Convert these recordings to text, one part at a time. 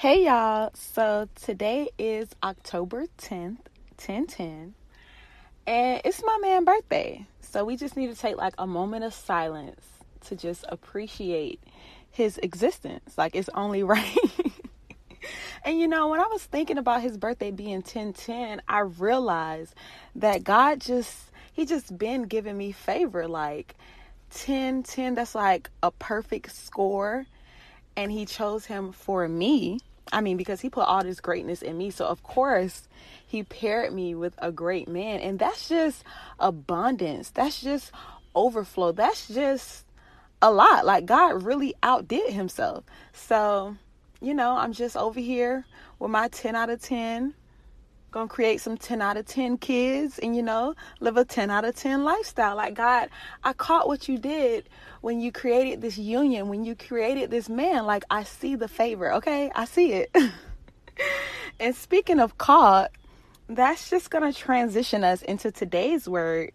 Hey y'all, so today is October 10th, 1010, and it's my man's birthday. So we just need to take like a moment of silence to just appreciate his existence. Like it's only right. and you know, when I was thinking about his birthday being 1010, I realized that God just he just been giving me favor like 10 10 that's like a perfect score and he chose him for me I mean, because he put all this greatness in me. So, of course, he paired me with a great man. And that's just abundance. That's just overflow. That's just a lot. Like, God really outdid himself. So, you know, I'm just over here with my 10 out of 10 gonna create some 10 out of 10 kids and you know live a 10 out of 10 lifestyle. Like god i caught what you did when you created this union when you created this man. Like i see the favor okay? I see it. And speaking of caught that's just gonna transition us into today's word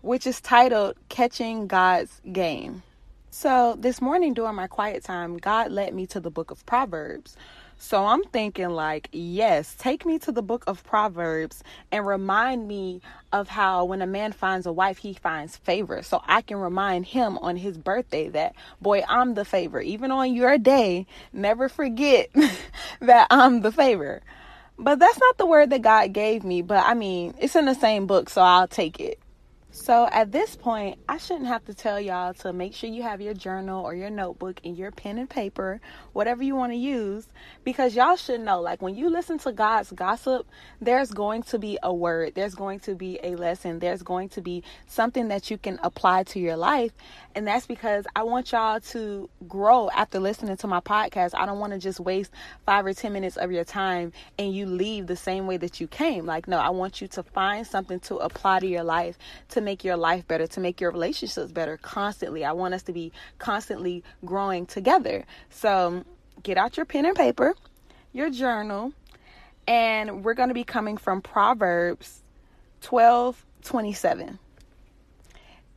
which is titled catching god's game. So this morning during my quiet time god led me to the book of proverbs so I'm thinking, like, yes, take me to the book of Proverbs and remind me of how when a man finds a wife, he finds favor. So I can remind him on his birthday that, boy, I'm the favor. Even on your day, never forget that I'm the favor. But that's not the word that God gave me. But I mean, it's in the same book, so I'll take it. So at this point, I shouldn't have to tell y'all to make sure you have your journal or your notebook and your pen and paper, whatever you want to use, because y'all should know like when you listen to God's gossip, there's going to be a word, there's going to be a lesson, there's going to be something that you can apply to your life. And that's because I want y'all to grow after listening to my podcast. I don't want to just waste five or 10 minutes of your time and you leave the same way that you came. Like, no, I want you to find something to apply to your life to make your life better, to make your relationships better constantly. I want us to be constantly growing together. So get out your pen and paper, your journal, and we're going to be coming from Proverbs 12 27.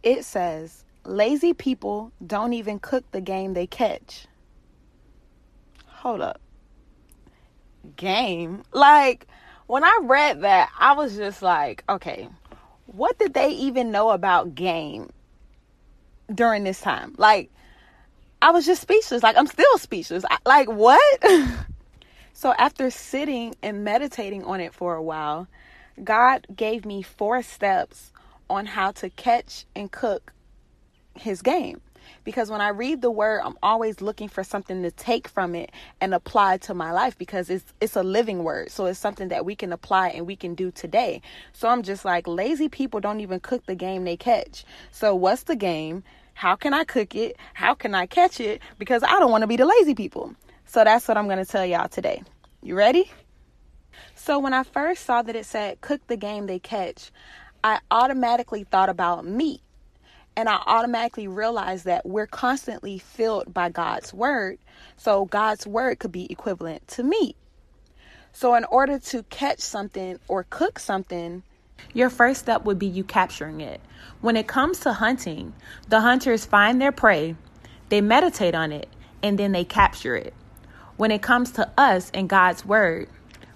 It says, Lazy people don't even cook the game they catch. Hold up. Game? Like, when I read that, I was just like, okay, what did they even know about game during this time? Like, I was just speechless. Like, I'm still speechless. I, like, what? so, after sitting and meditating on it for a while, God gave me four steps on how to catch and cook his game because when I read the word, I'm always looking for something to take from it and apply to my life because it's it's a living word. So it's something that we can apply and we can do today. So I'm just like lazy people don't even cook the game they catch. So what's the game? How can I cook it? How can I catch it? Because I don't want to be the lazy people. So that's what I'm going to tell y'all today. You ready? So when I first saw that it said cook the game they catch, I automatically thought about meat and I automatically realized that we're constantly filled by God's word. So God's word could be equivalent to meat. So, in order to catch something or cook something, your first step would be you capturing it. When it comes to hunting, the hunters find their prey, they meditate on it, and then they capture it. When it comes to us and God's word,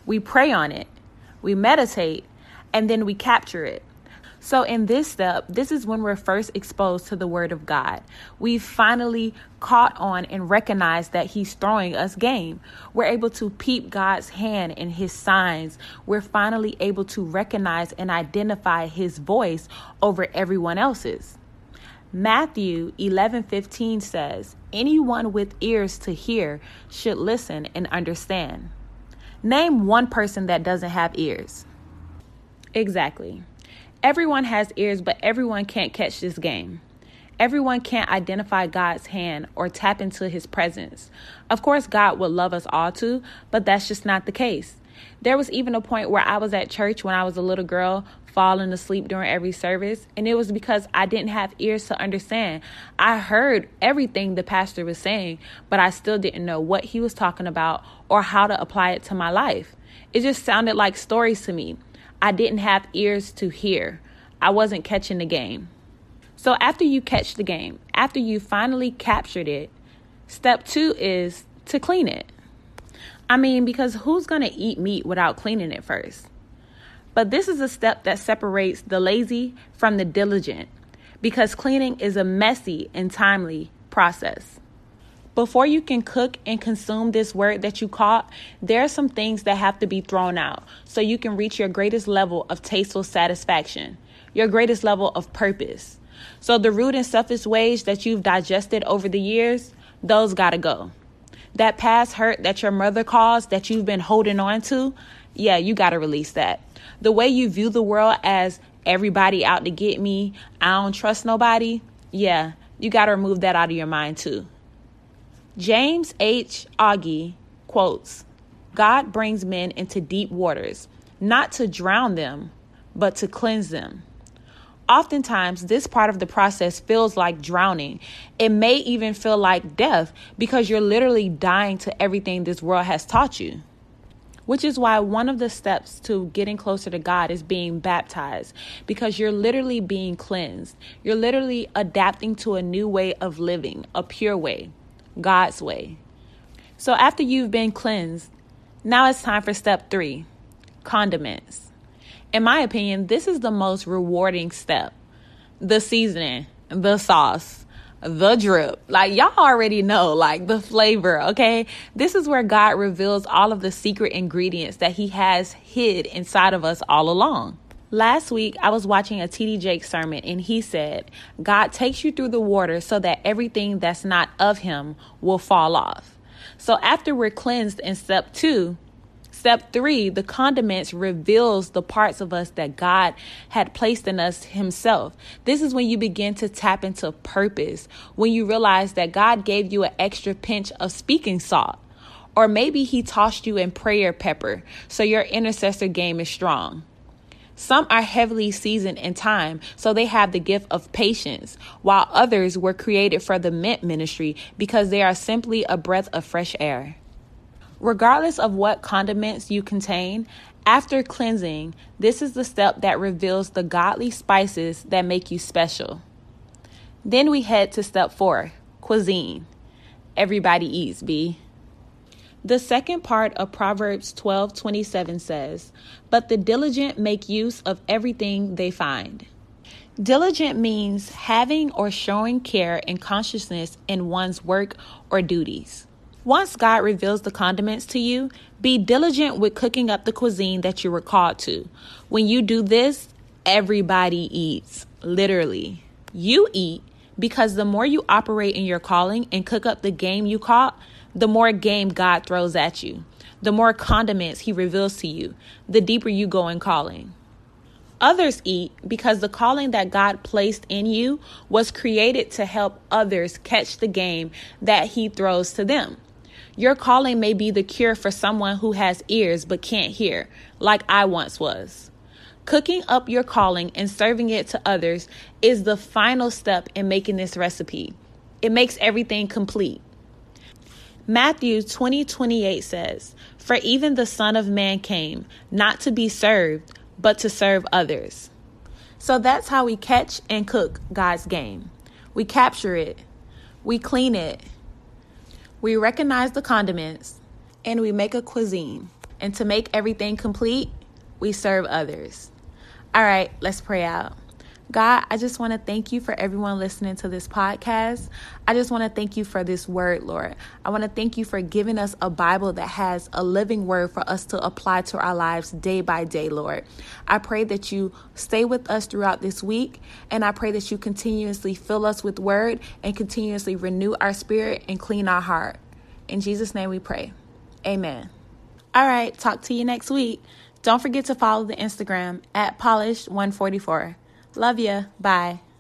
we pray on it, we meditate, and then we capture it. So, in this step, this is when we're first exposed to the Word of God. We've finally caught on and recognized that He's throwing us game. We're able to peep God's hand and His signs. We're finally able to recognize and identify His voice over everyone else's. Matthew 11:15 says, "Anyone with ears to hear should listen and understand." Name one person that doesn't have ears. Exactly. Everyone has ears, but everyone can't catch this game. Everyone can't identify God's hand or tap into his presence. Of course, God would love us all to, but that's just not the case. There was even a point where I was at church when I was a little girl, falling asleep during every service, and it was because I didn't have ears to understand. I heard everything the pastor was saying, but I still didn't know what he was talking about or how to apply it to my life. It just sounded like stories to me. I didn't have ears to hear. I wasn't catching the game. So after you catch the game, after you finally captured it, step two is to clean it. I mean, because who's going to eat meat without cleaning it first? But this is a step that separates the lazy from the diligent because cleaning is a messy and timely process. Before you can cook and consume this word that you caught, there are some things that have to be thrown out so you can reach your greatest level of tasteful satisfaction, your greatest level of purpose. So, the rude and selfish ways that you've digested over the years, those gotta go. That past hurt that your mother caused that you've been holding on to, yeah, you gotta release that. The way you view the world as everybody out to get me, I don't trust nobody, yeah, you gotta remove that out of your mind too. James H. Aughey quotes God brings men into deep waters, not to drown them, but to cleanse them. Oftentimes, this part of the process feels like drowning. It may even feel like death because you're literally dying to everything this world has taught you. Which is why one of the steps to getting closer to God is being baptized because you're literally being cleansed. You're literally adapting to a new way of living, a pure way. God's way. So after you've been cleansed, now it's time for step three condiments. In my opinion, this is the most rewarding step the seasoning, the sauce, the drip. Like, y'all already know, like the flavor, okay? This is where God reveals all of the secret ingredients that He has hid inside of us all along. Last week, I was watching a TD Jakes sermon, and he said, God takes you through the water so that everything that's not of him will fall off. So after we're cleansed in step two, Step three, the condiments reveals the parts of us that God had placed in us Himself. This is when you begin to tap into purpose, when you realize that God gave you an extra pinch of speaking salt. Or maybe He tossed you in prayer pepper so your intercessor game is strong. Some are heavily seasoned in time, so they have the gift of patience, while others were created for the mint ministry because they are simply a breath of fresh air. Regardless of what condiments you contain, after cleansing, this is the step that reveals the godly spices that make you special. Then we head to step four cuisine. Everybody eats, B. The second part of Proverbs 12:27 says, "But the diligent make use of everything they find." Diligent means having or showing care and consciousness in one's work or duties. Once God reveals the condiments to you, be diligent with cooking up the cuisine that you were called to. When you do this, everybody eats, literally. You eat because the more you operate in your calling and cook up the game you caught, the more game God throws at you, the more condiments He reveals to you, the deeper you go in calling. Others eat because the calling that God placed in you was created to help others catch the game that He throws to them. Your calling may be the cure for someone who has ears but can't hear, like I once was. Cooking up your calling and serving it to others is the final step in making this recipe. It makes everything complete. Matthew 20 28 says, For even the Son of Man came, not to be served, but to serve others. So that's how we catch and cook God's game. We capture it, we clean it, we recognize the condiments, and we make a cuisine. And to make everything complete, we serve others. All right, let's pray out. God, I just want to thank you for everyone listening to this podcast. I just want to thank you for this word, Lord. I want to thank you for giving us a Bible that has a living word for us to apply to our lives day by day, Lord. I pray that you stay with us throughout this week, and I pray that you continuously fill us with word and continuously renew our spirit and clean our heart. In Jesus' name we pray. Amen. All right, talk to you next week. Don't forget to follow the Instagram at polished144. Love ya. Bye.